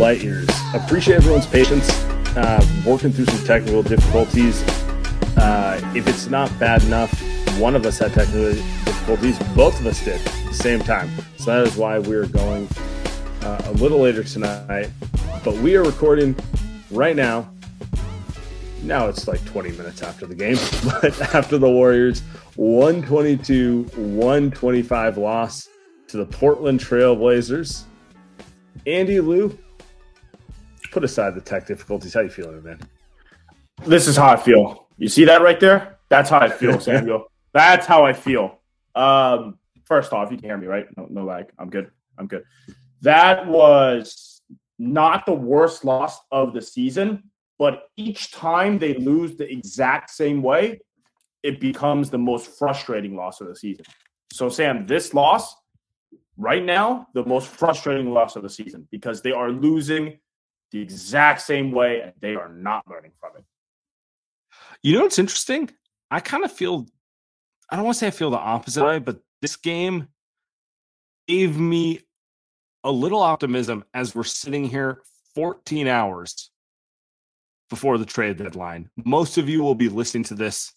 Light Years. Appreciate everyone's patience uh, working through some technical difficulties. Uh, if it's not bad enough, one of us had technical difficulties, both of us did at the same time. So that is why we're going uh, a little later tonight. But we are recording right now. Now it's like 20 minutes after the game, but after the Warriors 122 125 loss to the Portland Trailblazers. Andy Lou, put aside the tech difficulties. How you feeling, man? This is how I feel. You see that right there? That's how I feel, Samuel. That's how I feel. Um, first off, you can hear me, right? No, no lag. I'm good. I'm good. That was not the worst loss of the season, but each time they lose the exact same way, it becomes the most frustrating loss of the season. So, Sam, this loss right now the most frustrating loss of the season because they are losing the exact same way and they are not learning from it. You know what's interesting? I kind of feel I don't want to say I feel the opposite way, but this game gave me a little optimism as we're sitting here 14 hours before the trade deadline. Most of you will be listening to this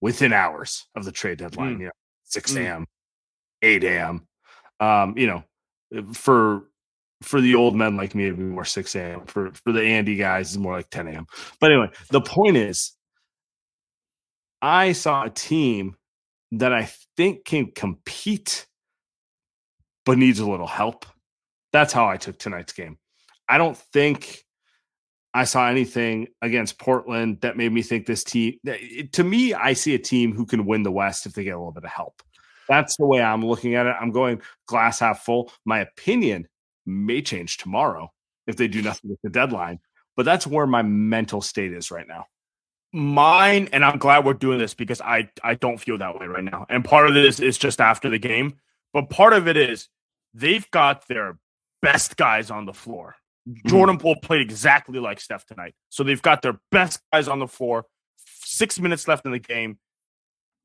within hours of the trade deadline, Mm. you know, 6 Mm. a.m., 8 a.m. Um, you know, for for the old men like me, it'd be more 6 a.m. For for the Andy guys, it's more like 10 a.m. But anyway, the point is, I saw a team that I think can compete, but needs a little help. That's how I took tonight's game. I don't think I saw anything against Portland that made me think this team. To me, I see a team who can win the West if they get a little bit of help. That's the way I'm looking at it. I'm going glass half full. My opinion may change tomorrow if they do nothing with the deadline, but that's where my mental state is right now. Mine, and I'm glad we're doing this because I I don't feel that way right now. And part of this is just after the game, but part of it is they've got their best guys on the floor. Mm-hmm. Jordan Poole played exactly like Steph tonight. So they've got their best guys on the floor. Six minutes left in the game.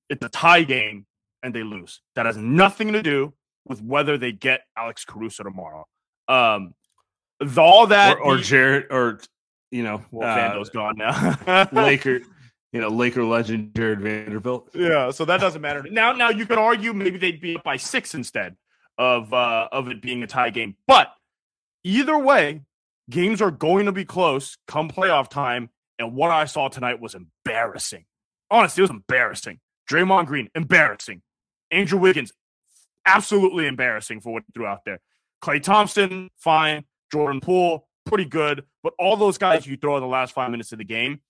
It's a tie game, and they lose. That has nothing to do with whether they get Alex Caruso tomorrow. Um, all that Or, or the- Jared, or you know, well, uh, Vando's gone now. Laker, you know, Laker legend Jared Vanderbilt. Yeah, so that doesn't matter. Now, now you could argue maybe they'd be up by six instead of uh, of it being a tie game. But either way, games are going to be close come playoff time. And what I saw tonight was embarrassing. Honestly, it was embarrassing. Draymond Green, embarrassing. Andrew Wiggins, absolutely embarrassing for what he threw out there. Klay Thompson, fine. Jordan Poole, pretty good. But all those guys you throw in the last five minutes of the game,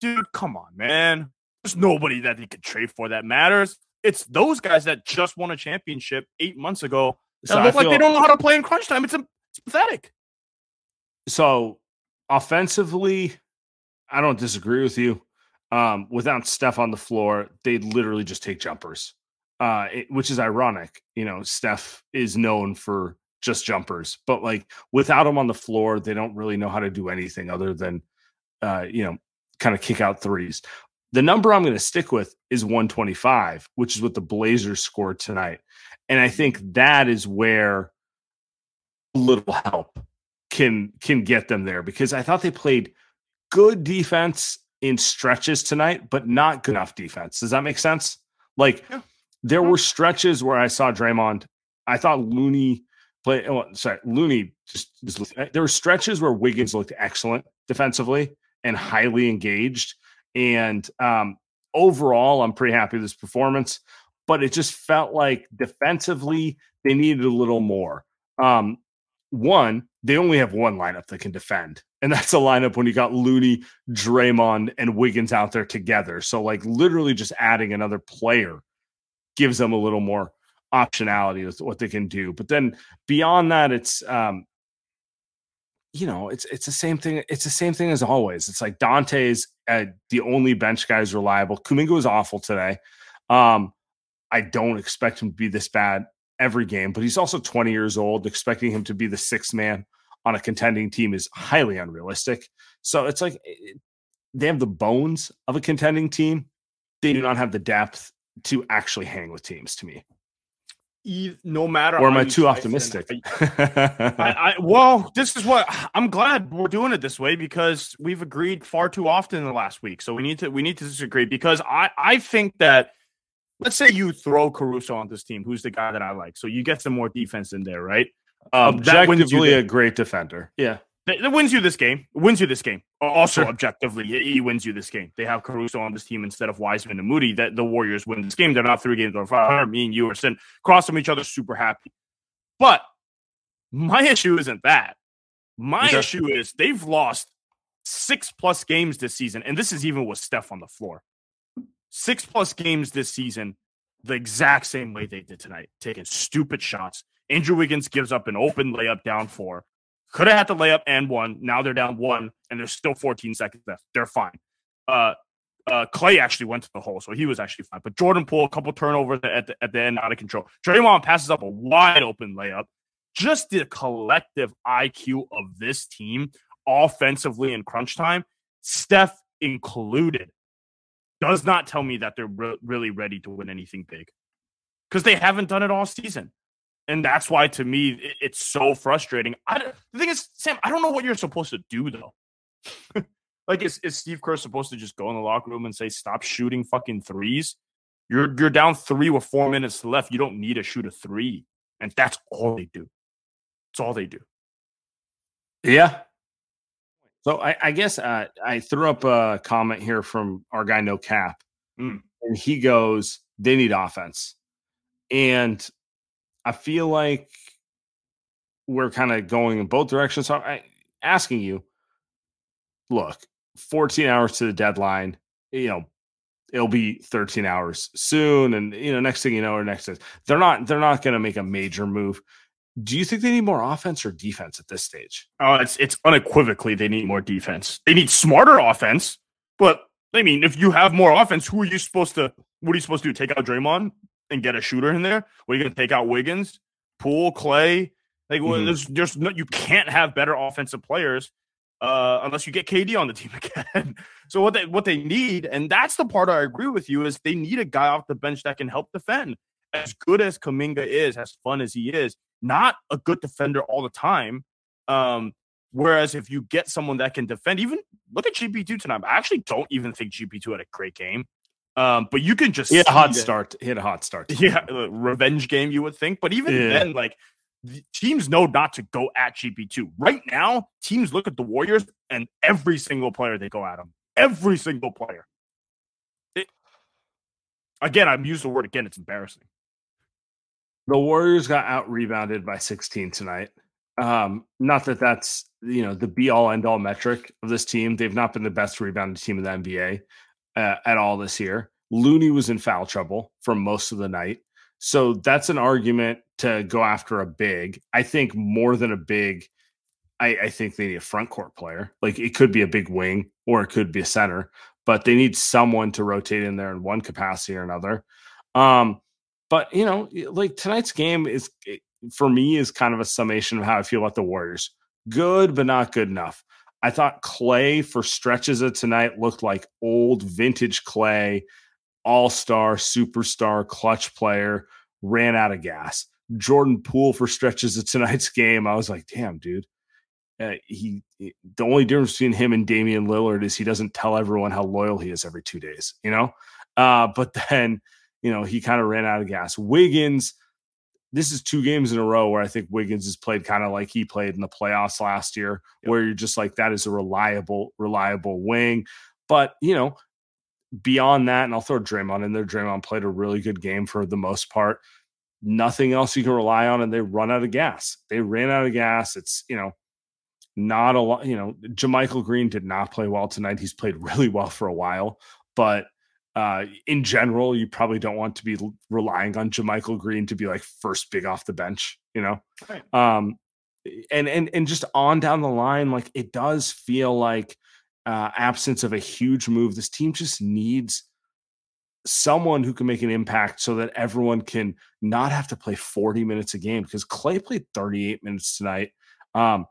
dude, come on, man. There's nobody that they could trade for that matters. It's those guys that just won a championship eight months ago that So look like they don't know how to play in crunch time. It's, a, it's pathetic. So offensively, I don't disagree with you. Um, without Steph on the floor, they literally just take jumpers, uh, it- which is ironic. You know, Steph is known for just jumpers, but like without him on the floor, they don't really know how to do anything other than, uh, you know, kind of kick out threes. The number I'm going to stick with is 125, which is what the Blazers scored tonight. And I think that is where a little help can can get them there because I thought they played good defense in stretches tonight, but not good enough defense. Does that make sense? Like yeah. there were stretches where I saw Draymond. I thought Looney play. Oh, sorry, Looney just, just there were stretches where Wiggins looked excellent defensively and highly engaged. And um, overall, I'm pretty happy with this performance. But it just felt like defensively they needed a little more. Um, one, they only have one lineup that can defend, and that's a lineup when you got Looney, Draymond, and Wiggins out there together. So, like, literally just adding another player gives them a little more optionality with what they can do. But then beyond that, it's um, you know, it's it's the same thing. It's the same thing as always. It's like Donte's uh, the only bench guy is reliable. Kuminga was awful today. Um, I don't expect him to be this bad every game, but he's also 20 years old. Expecting him to be the sixth man on a contending team is highly unrealistic. So it's like they have the bones of a contending team. They do not have the depth to actually hang with teams to me no matter or am I too optimistic? I, I, well, this is what I'm glad we're doing it this way because we've agreed far too often in the last week. So we need to we need to disagree because I I think that let's say you throw Caruso on this team, who's the guy that I like, so you get some more defense in there, right? Um, Objectively, a great defender. Yeah, that wins you this game. Wins you this game. Also, sure. objectively, he wins you this game. They have Caruso on this team instead of Wiseman and Moody. That the Warriors win this game. They're not three games or 500. Me and you are sitting across from each other, super happy. But my issue isn't that. My okay. issue is they've lost six plus games this season, and this is even with Steph on the floor. Six plus games this season, the exact same way they did tonight, taking stupid shots. Andrew Wiggins gives up an open layup down four. Could have had the layup and one. Now they're down one, and there's still 14 seconds left. They're fine. Uh, uh, Klay actually went to the hole, so he was actually fine. But Jordan Poole, a couple turnovers at the, at the end, out of control. Draymond passes up a wide open layup. Just the collective IQ of this team, offensively in crunch time, Steph included, does not tell me that they're re- really ready to win anything big because they haven't done it all season and that's why to me it's so frustrating. I, the thing is, Sam, I don't know what you're supposed to do though. like, is, is Steve Kerr supposed to just go in the locker room and say, "Stop shooting fucking threes? You're you're down three with four minutes left. You don't need to shoot a three, and that's all they do. It's all they do. Yeah. So I, I guess uh, I threw up a comment here from our guy No Cap, mm. and he goes, "They need offense," and I feel like we're kind of going in both directions. So I asking you, look, 14 hours to the deadline, you know, it'll be 13 hours soon. And you know, next thing you know, or next they're not they're not gonna make a major move. Do you think they need more offense or defense at this stage? Oh, it's it's unequivocally they need more defense. They need smarter offense, but I mean, if you have more offense, who are you supposed to? What are you supposed to do? Take out Draymond? And get a shooter in there? What are you going to take out Wiggins, Poole, Klay? Like, mm-hmm. there's, there's no, you can't have better offensive players uh, unless you get KD on the team again. so what they what they need, and that's the part I agree with you, is they need a guy off the bench that can help defend. As good as Kuminga is, as fun as he is, not a good defender all the time. Um, whereas if you get someone that can defend, even look at GP2 tonight. I actually don't even think GP2 had a great game. Um, but you can just hit a hot start. Hit a hot start. Yeah, revenge game you would think, but even yeah. then, like teams know not to go at GP two. Right now, teams look at the Warriors and every single player they go at them. Every single player. It, again, I'm used the word again. It's embarrassing. The Warriors got out rebounded by 16 tonight. Um, not that that's you know the be all end all metric of this team. They've not been the best rebounded team in the NBA uh, at all this year. Looney was in foul trouble for most of the night. So that's an argument to go after a big. I think more than a big, I, I, think they need a front court player. Like it could be a big wing or it could be a center, but they need someone to rotate in there in one capacity or another. Um, but you know, like tonight's game is for me is kind of a summation of how I feel about the Warriors. Good, but not good enough. I thought Klay for stretches of tonight looked like old vintage Klay, all star, superstar, clutch player, ran out of gas. Jordan Poole for stretches of tonight's game. I was like, damn, dude. Uh, he, he, the only difference between him and Damian Lillard is he doesn't tell everyone how loyal he is every two days, you know. Uh, but then, you know, he kind of ran out of gas. Wiggins, this is two games in a row where I think Wiggins has played kind of like he played in the playoffs last year, yep. where you're just like that is a reliable, reliable wing. But you know, beyond that, and I'll throw Draymond in there. Draymond played a really good game for the most part. Nothing else you can rely on, and they run out of gas. They ran out of gas. It's you know not a lot. You know, JaMychal Green did not play well tonight. He's played really well for a while, but uh, in general, you probably don't want to be relying on JaMychal Green to be like first big off the bench, you know. Right. Um, and and and just on down the line, like it does feel like uh, absence of a huge move. This team just needs someone who can make an impact so that everyone can not have to play 40 minutes a game because Klay played 38 minutes tonight. Um,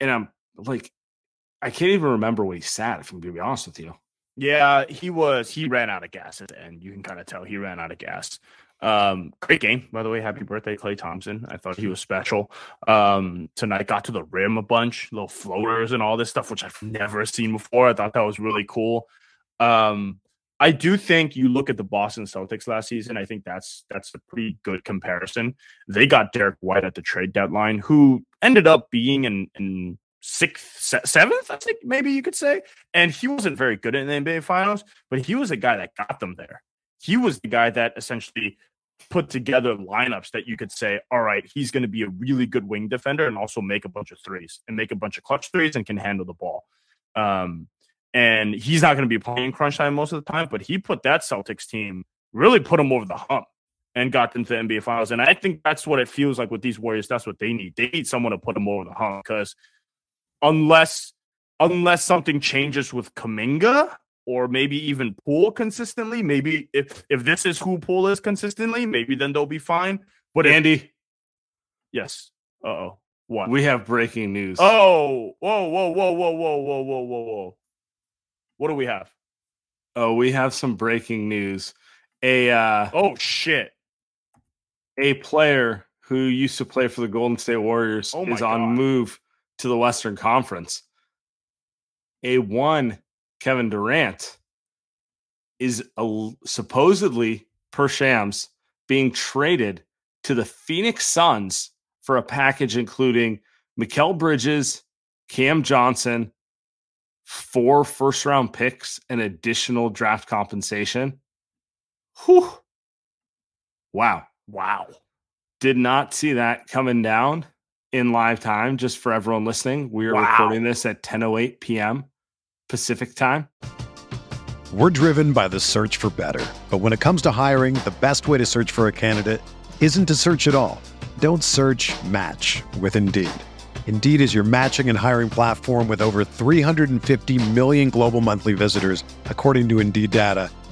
and I'm like, I can't even remember what he sat, if I'm gonna be honest with you. Yeah, he was. He ran out of gas at the end. You can kind of tell he ran out of gas. Um, great game, by the way. Happy birthday, Klay Thompson. I thought he was special. Um, tonight got to the rim a bunch, little floaters and all this stuff, which I've never seen before. I thought that was really cool. Um, I do think you look at the Boston Celtics last season. I think that's that's a pretty good comparison. They got Derrick White at the trade deadline, who ended up being in, in sixth, seventh, I think maybe you could say. And he wasn't very good in the NBA Finals, but he was a guy that got them there. He was the guy that essentially put together lineups that you could say, all right, he's going to be a really good wing defender and also make a bunch of threes and make a bunch of clutch threes and can handle the ball. Um, and he's not going to be playing crunch time most of the time, but he put that Celtics team really put them over the hump and got them to the NBA Finals. And I think that's what it feels like with these Warriors. That's what they need. They need someone to put them over the hump because unless unless something changes with Kuminga or maybe even Poole consistently. Maybe if if this is who Poole is consistently, maybe then they'll be fine. But Andy, if, yes. Uh oh. What? We have breaking news. Oh, whoa, whoa, whoa, whoa, whoa, whoa, whoa, whoa, whoa. What do we have? Oh, we have some breaking news. A uh oh shit. A player who used to play for the Golden State Warriors oh is on God. move to the Western Conference. A one, Kevin Durant, is a, supposedly per Shams being traded to the Phoenix Suns for a package including Mikal Bridges, Cam Johnson, four first round picks, and additional draft compensation. Whew. Wow. Wow. Did not see that coming down in live time, just for everyone listening. We are wow. recording this at 10:08 p.m. Pacific time. We're driven by the search for better, but when it comes to hiring, the best way to search for a candidate isn't to search at all. Don't search. Match with Indeed. Indeed is your matching and hiring platform with over 350 million global monthly visitors, according to Indeed data,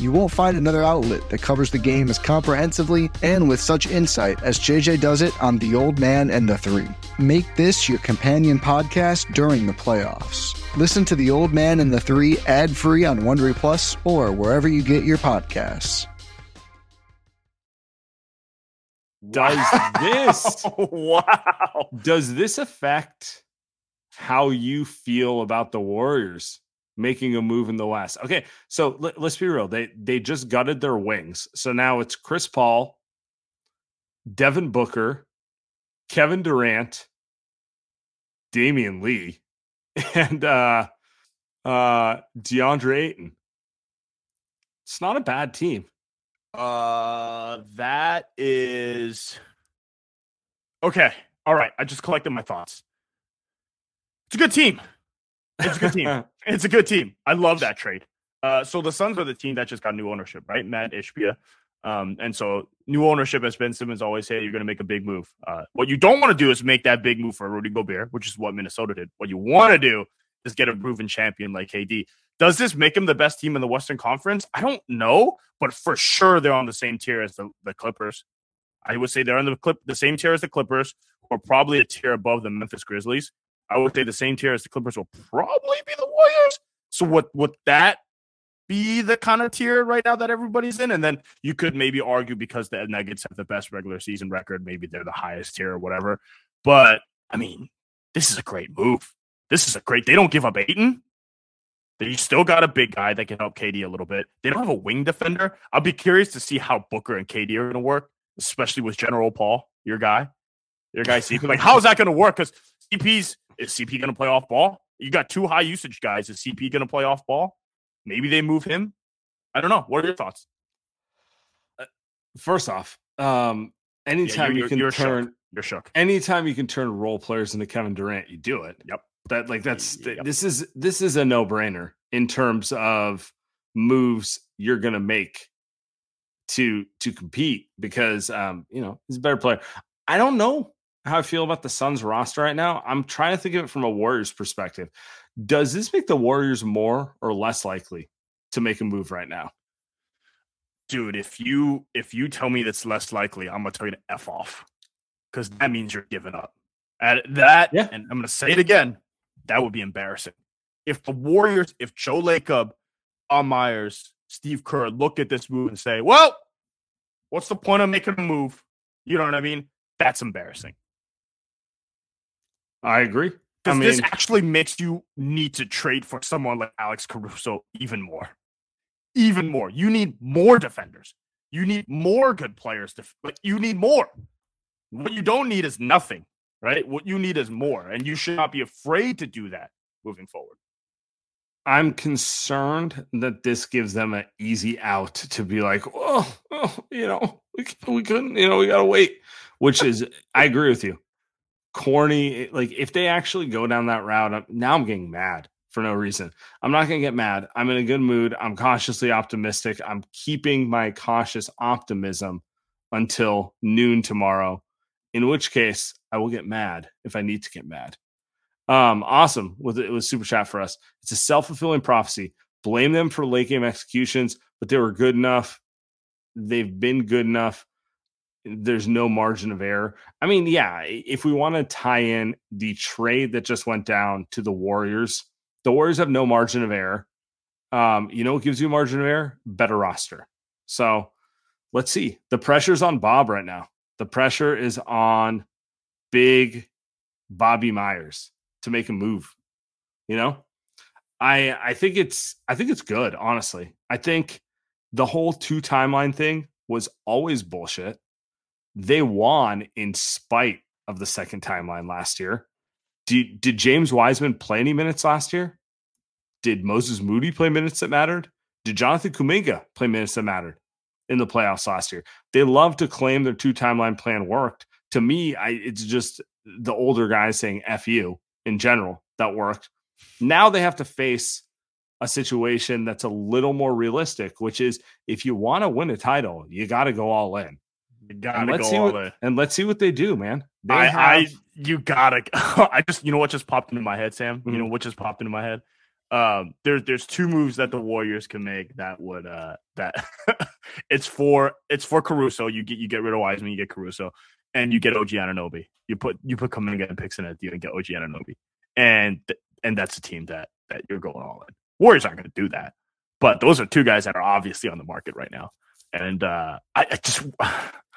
You won't find another outlet that covers the game as comprehensively and with such insight as JJ does it on The Old Man and the Three. Make this your companion podcast during the playoffs. Listen to The Old Man and the Three ad free on Wondery Plus or wherever you get your podcasts. Does this wow. does this affect how you feel about the Warriors making a move in the West? Okay, so let, us be real. They they just gutted their wings. So now it's Chris Paul, Devin Booker, Kevin Durant, Damion Lee, and uh uh DeAndre Ayton. It's not a bad team. Uh, that is okay. All right, I just collected my thoughts. It's a good team. It's a good team. it's a good team. I love that trade. Uh, so the Suns are the team that just got new ownership, right? Matt Ishbia. Um, and so new ownership, as Ben Simmons always say, you're going to make a big move. Uh, what you don't want to do is make that big move for Rudy Gobert, which is what Minnesota did. What you want to do is get a proven champion like KD. Does this make them the best team in the Western Conference? I don't know, but for sure they're on the same tier as the, the Clippers. I would say they're on the clip the same tier as the Clippers, or probably a tier above the Memphis Grizzlies. I would say the same tier as the Clippers will probably be the Warriors. So what would that be the kind of tier right now that everybody's in? And then you could maybe argue because the Nuggets have the best regular season record, maybe they're the highest tier or whatever. But I mean, this is a great move. This is a great. They don't give up Ayton. They still got a big guy that can help KD a little bit. They don't have a wing defender. I'll be curious to see how Booker and KD are going to work, especially with General Paul, your guy, your guy CP. Like, how is that going to work? Because CP's is CP going to play off ball? You got two high usage guys. Is CP going to play off ball? Maybe they move him. I don't know. What are your thoughts? Uh, first off, um, anytime yeah, you can you're turn, shook. you're shook. Anytime you can turn role players into Kevin Durant, you do it. Yep. That like that's yep. this is this is a no brainer in terms of moves you're gonna make to to compete because um you know he's a better player. I don't know how I feel about the Suns roster right now. I'm trying to think of it from a Warriors perspective. Does this make the Warriors more or less likely to make a move right now? Dude, if you if you tell me that's less likely, I'm gonna tell you to f off because that means you're giving up. At that, yeah. and I'm gonna say it again that would be embarrassing. If the Warriors, if Joe Lacob, Bob Myers, Steve Kerr look at this move and say, well, what's the point of making a move? You know what I mean? That's embarrassing. I agree. Because I mean, this actually makes you need to trade for someone like Alex Caruso even more. Even more. You need more defenders. You need more good players. To, like, you need more. What you don't need is nothing right? What you need is more, and you should not be afraid to do that moving forward. I'm concerned that this gives them an easy out to be like, oh, oh you know, we, we couldn't, you know, we got to wait, which is, I agree with you. Corny, like if they actually go down that route, I'm, now I'm getting mad for no reason. I'm not going to get mad. I'm in a good mood. I'm cautiously optimistic. I'm keeping my cautious optimism until noon tomorrow in which case I will get mad if I need to get mad. Um, awesome with it was super chat for us. It's a self fulfilling prophecy. Blame them for late game executions, but they were good enough. They've been good enough. There's no margin of error. I mean, yeah, if we want to tie in the trade that just went down to the Warriors, the Warriors have no margin of error. Um, you know what gives you margin of error? Better roster. So let's see. The pressure's on Bob right now. The pressure is on big Bobby Myers to make a move. You know, I I think it's I think it's good. Honestly, I think the whole two timeline thing was always bullshit. They won in spite of the second timeline last year. Did, did James Wiseman play any minutes last year? Did Moses Moody play minutes that mattered? Did Jonathan Kuminga play minutes that mattered? in the playoffs last year. They love to claim their two timeline plan worked. To me, I it's just the older guys saying "f you" in general. That worked. Now they have to face a situation that's a little more realistic, which is if you want to win a title, you got to go all in. You gotta And let's go see all what, in. and let's see what they do, man. They I, I, you gotta. I just, you know what just popped into my head, Sam. You know Mhm. what just popped into my head. Um, there's there's two moves that the Warriors can make that would uh that it's for it's for Caruso. You get you get rid of Wiseman, you get Caruso, and you get OG Anunoby. You put you put Kuminga and Pixon at you and get OG Anunoby, and and that's a team that that you're going all in. Warriors aren't going to do that, but those are two guys that are obviously on the market right now, and uh I, I just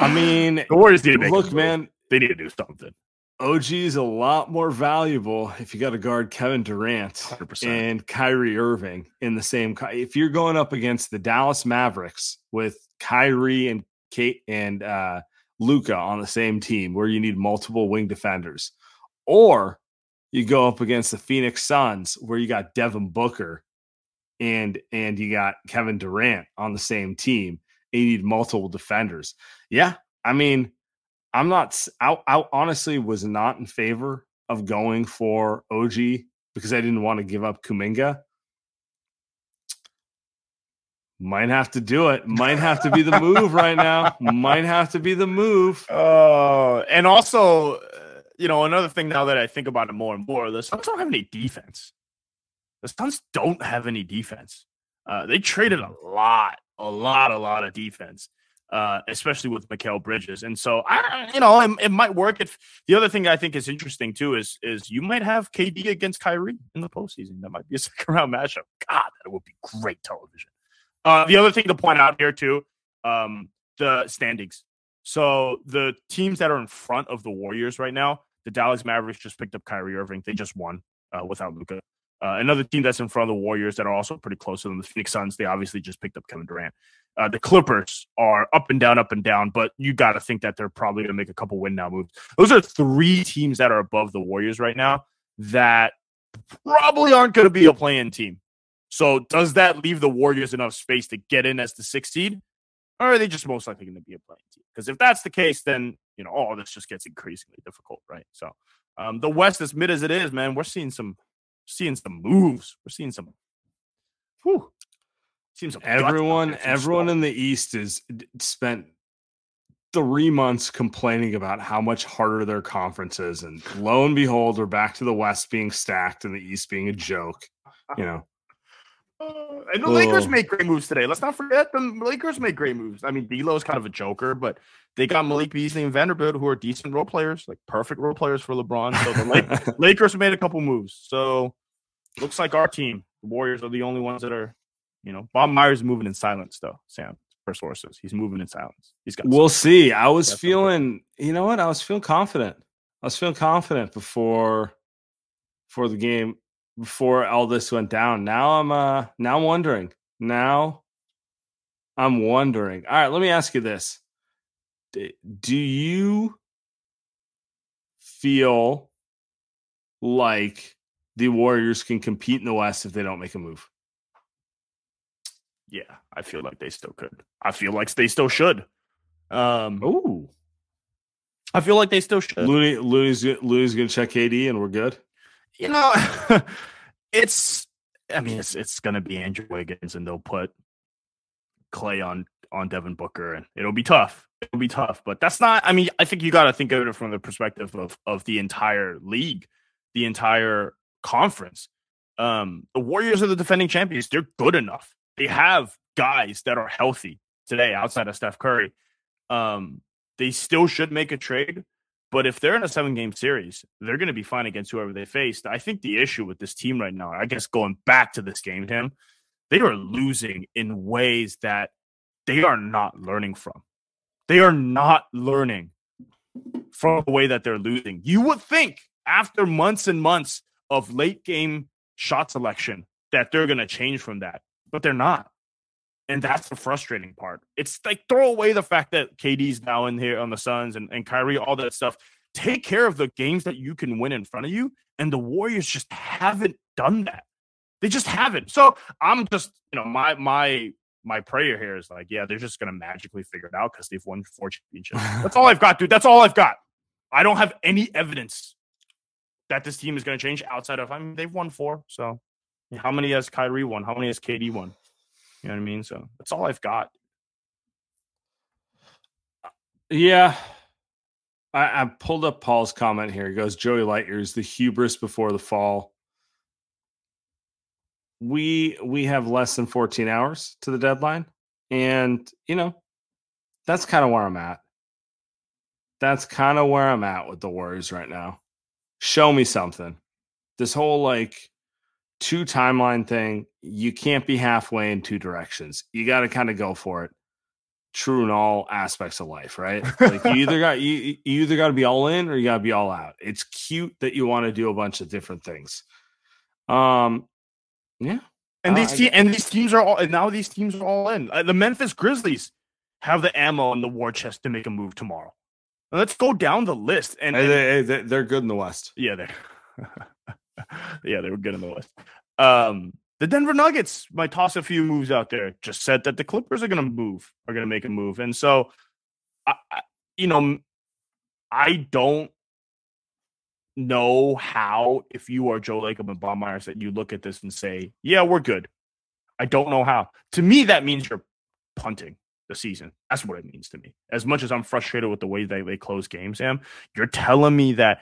I mean, the Warriors need to look, man, they need to do something. OG is a lot more valuable if you got to guard Kevin Durant 100%. and Kyrie Irving in the same. If you're going up against the Dallas Mavericks with Kyrie and Kate and uh, Luka on the same team, where you need multiple wing defenders, or you go up against the Phoenix Suns, where you got Devin Booker and and you got Kevin Durant on the same team, you need multiple defenders. Yeah, I mean. I'm not. I, I honestly was not in favor of going for OG because I didn't want to give up Kuminga. Might have to do it. Might have to be the move right now. Might have to be the move. Uh, and also, uh, you know, another thing now that I think about it more and more, the Suns don't have any defense. The Suns don't have any defense. Uh, they traded a lot, a lot, a lot of defense, uh, especially with Mikal Bridges. And so, I, you know, it, it might work. If the other thing I think is interesting too is is you might have KD against Kyrie in the postseason. That might be a second round matchup. God, that would be great television. Uh, the other thing to point out here too, um, the standings. So the teams that are in front of the Warriors right now, the Dallas Mavericks just picked up Kyrie Irving. They just won uh, without Luka. Uh, another team that's in front of the Warriors that are also pretty close to them, the Phoenix Suns. They obviously just picked up Kevin Durant. Uh, the Clippers are up and down, up and down, but you got to think that they're probably going to make a couple win now moves. Those are three teams that are above the Warriors right now that probably aren't going to be a playing team. So does that leave the Warriors enough space to get in as the sixth seed? Or are they just most likely going to be a playing team? Because if that's the case, then you know all this just gets increasingly difficult, right? So um, the West, as mid as it is, man, we're seeing some seeing some moves. We're seeing some whew, seeing some guts out Everyone, everyone stuff. in the East is spent three months complaining about how much harder their conference is, and lo and behold, we're back to the West being stacked and the East being a joke. You know, Uh, and the Lakers Oh. make great moves today. Let's not forget the Lakers make great moves. I mean, D'Lo is kind of a joker, but they got Malik Beasley and Vanderbilt, who are decent role players, like perfect role players for LeBron. So the Lakers made a couple moves. So looks like our team, the Warriors, are the only ones that are, you know, Bob Myers moving in silence, though. Sam, per sources, he's moving in silence. He's got. we'll see. I was Definitely. feeling, you know what? I was feeling confident. I was feeling confident before, before the game, before all this went down. Now I'm, uh, now I'm wondering. Now, I'm wondering. All right, let me ask you this: Do you feel like the Warriors can compete in the West if they don't make a move? yeah, I feel like they still could. I feel like they still should. Um, Oh, I feel like they still should. Looney, Looney's, Looney's gonna check KD, and we're good. you know, it's. I mean, it's it's gonna be Andrew Wiggins, and they'll put Klay on on Devin Booker, and it'll be tough. It'll be tough, but that's not. I mean, I think you got to think of it from the perspective of of the entire league, the entire conference. Um, the Warriors are the defending champions. They're good enough. They have guys that are healthy today outside of Steph Curry. Um, they still should make a trade. But if they're in a seven game series, they're going to be fine against whoever they faced. I think the issue with this team right now, I guess going back to this game, Tim, they are losing in ways that they are not learning from. They are not learning from the way that they're losing. You would think after months and months of late game shot selection that they're going to change from that, but they're not. And that's the frustrating part. It's like throw away the fact that KD's now in here on the Suns and, and Kyrie, all that stuff. Take care of the games that you can win in front of you. And the Warriors just haven't done that. They just haven't. So I'm just, you know, my my my prayer here is like, yeah, they're just gonna magically figure it out because they've won four championships. That's all I've got, dude. That's all I've got. I don't have any evidence that this team is going to change outside of I mean they've won four. So how many has Kyrie won? How many has KD won? You know what I mean? So that's all I've got. Yeah. I, I pulled up Paul's comment here. He goes, Joey Lightyear's the hubris before the fall. We we have less than 14 hours to the deadline. And, you know, that's kind of where I'm at. That's kind of where I'm at with the Warriors right now. Show me something. This whole like two timeline thing, you can't be halfway in two directions. You got to kind of go for it. True in all aspects of life, right? Like you either got you, you either got to be all in or you got to be all out. It's cute that you want to do a bunch of different things. Um, yeah. And Uh, these I te- and these teams are all and now these teams are all in. Uh, the Memphis Grizzlies have the ammo and the war chest to make a move tomorrow. Let's go down the list. And, Hey, and- they, they, they're good in the West. yeah, they yeah, they were good in the West. Um, the Denver Nuggets might toss a few moves out there. Just said that the Clippers are going to move, are going to make a move, and so, I, I, you know, I don't know how if you are Joe Lacob and Bob Myers that you look at this and say, "Yeah, we're good." I don't know how. To me, that means you're punting the season. That's what it means to me. As much as I'm frustrated with the way they, they close games, Sam, you're telling me that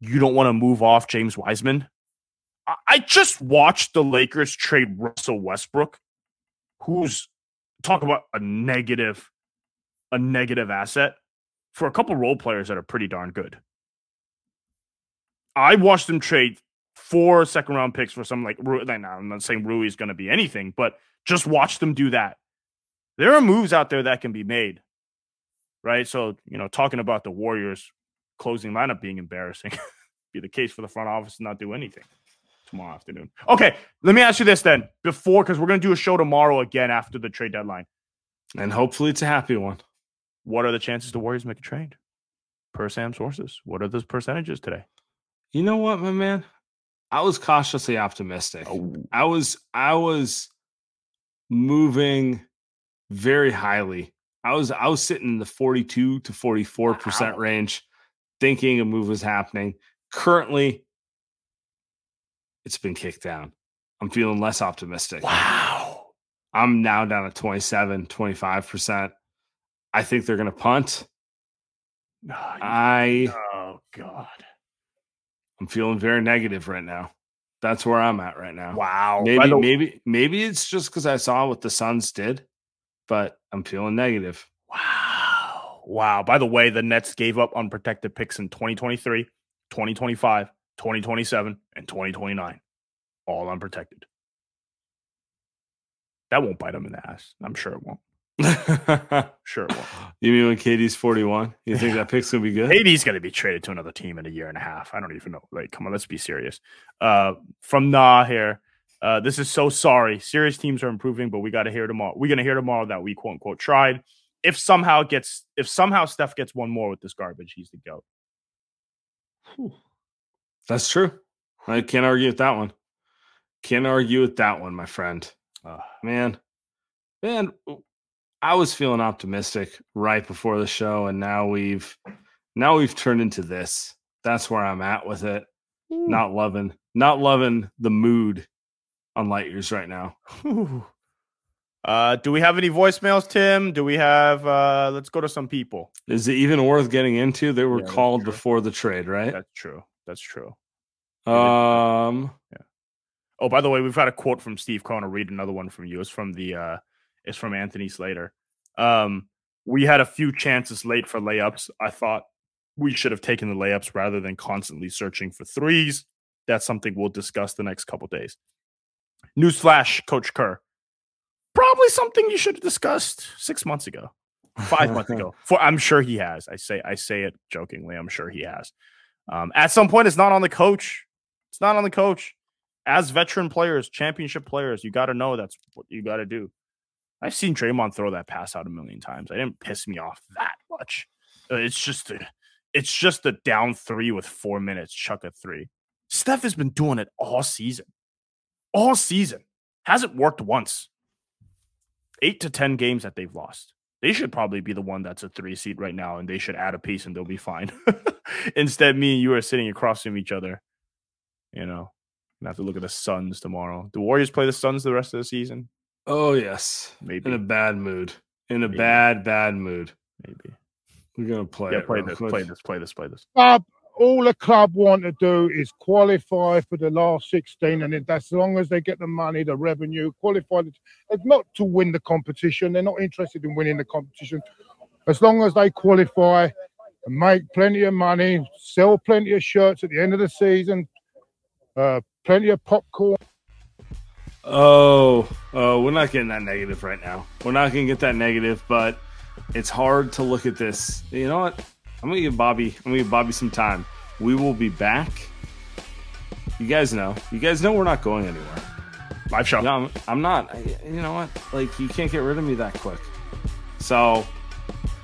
you don't want to move off James Wiseman. I, I just watched the Lakers trade Russell Westbrook, who's talk about a negative, a negative asset for a couple role players that are pretty darn good. I watched them trade four second round picks for some like now I'm not saying Rui is going to be anything, but just watch them do that. There are moves out there that can be made, right? So you know, talking about the Warriors closing lineup being embarrassing, be the case for the front office to not do anything tomorrow afternoon. Okay, let me ask you this then, before because we're going to do a show tomorrow again after the trade deadline. And hopefully it's a happy one. What are the chances the Warriors make a trade? Per Sam sources, what are those percentages today? You know what, my man? I was cautiously optimistic. Oh, I was I was moving very highly. I was I was sitting in the 42 to 44% Wow. range thinking a move was happening. Currently it's been kicked down. I'm feeling less optimistic. wow. I'm now down at 27, 25%. I think they're going to punt. Ah, I oh God. I'm feeling very negative right now. That's where I'm at right now. Wow. Maybe, the- maybe, maybe it's just because I saw what the Suns did, but I'm feeling negative. Wow. Wow. By the way, the Nets gave up unprotected picks in 2023, 2025, 2027, and 2029. All unprotected. That won't bite them in the ass. I'm sure it won't. Sure it won't. you mean when KD's 41? You think that pick's gonna be good? AD's going to be traded to another team in a year and a half. I don't even know. Like, come on, let's be serious. Uh, from Nah here. Uh, this is so sorry. Serious teams are improving, but we got to hear tomorrow. We're going to hear tomorrow that we quote unquote tried. If somehow gets, if somehow Steph gets one more with this garbage, he's the goat. That's true. I can't argue with that one. Can't argue with that one, my friend. Uh, Man, man, I was feeling optimistic right before the show, and now we've now we've turned into this. That's where I'm at with it. Not loving, not loving the mood on light years right now. Whew. Uh, do we have any voicemails, Tim? Do we have? Uh, let's go to some people. Is it even worth getting into? They were Yeah, called before the trade, right? That's true. That's true. Um, Oh, by the way, we've got a quote from Steve Cohen. I'll read another one from you. It's from the uh it's from Anthony Slater. Um, we had a few chances late for layups. I thought we should have taken the layups rather than constantly searching for threes. That's something we'll discuss the next couple days. Newsflash, Coach Kerr. Probably something you should have discussed six months ago, five months ago. For I'm sure he has. I say I say it jokingly. I'm sure he has. Um, at some point, it's not on the coach. It's not on the coach as veteran players, championship players, you got to know that's what you got to do. I've seen Draymond throw that pass out a million times. I didn't piss me off that much. Uh, It's just a, it's just a down three with four minutes, chuck a three. Steph has been doing it all season, all season. Hasn't worked once. Eight to ten games that they've lost. They should probably be the one that's a three seed right now, and they should add a piece and they'll be fine. Instead, me and you are sitting across from each other. You know, and have to look at the Suns tomorrow. The Warriors play the Suns the rest of the season. Oh yes, Maybe. in a bad mood. In a Maybe. bad, bad mood. Maybe. We're gonna play Yeah, it. play this, play this, play this, play this. club, all the club want to do is qualify for the last 16, and as long as they get the money, the revenue, qualify. It's not to win the competition. They're not interested in winning the competition. As long as they qualify and make plenty of money, sell plenty of shirts at the end of the season, uh, plenty of popcorn. Oh, oh, we're not getting that negative right now. We're not gonna get that negative, but it's hard to look at this. You know what? I'm gonna give Bobby. I'm gonna give Bobby some time. We will be back. You guys know. You guys know we're not going anywhere. Live show. No, I'm, I'm not. I, you know what? Like you can't get rid of me that quick. So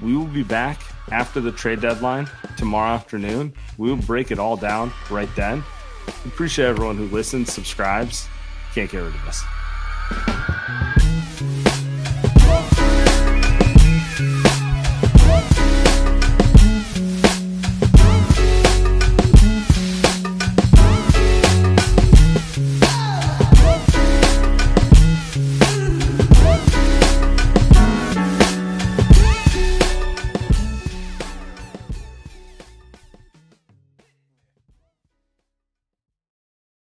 we will be back after the trade deadline tomorrow afternoon. We will break it all down right then. Appreciate everyone who listens, subscribes. Can't get rid of us.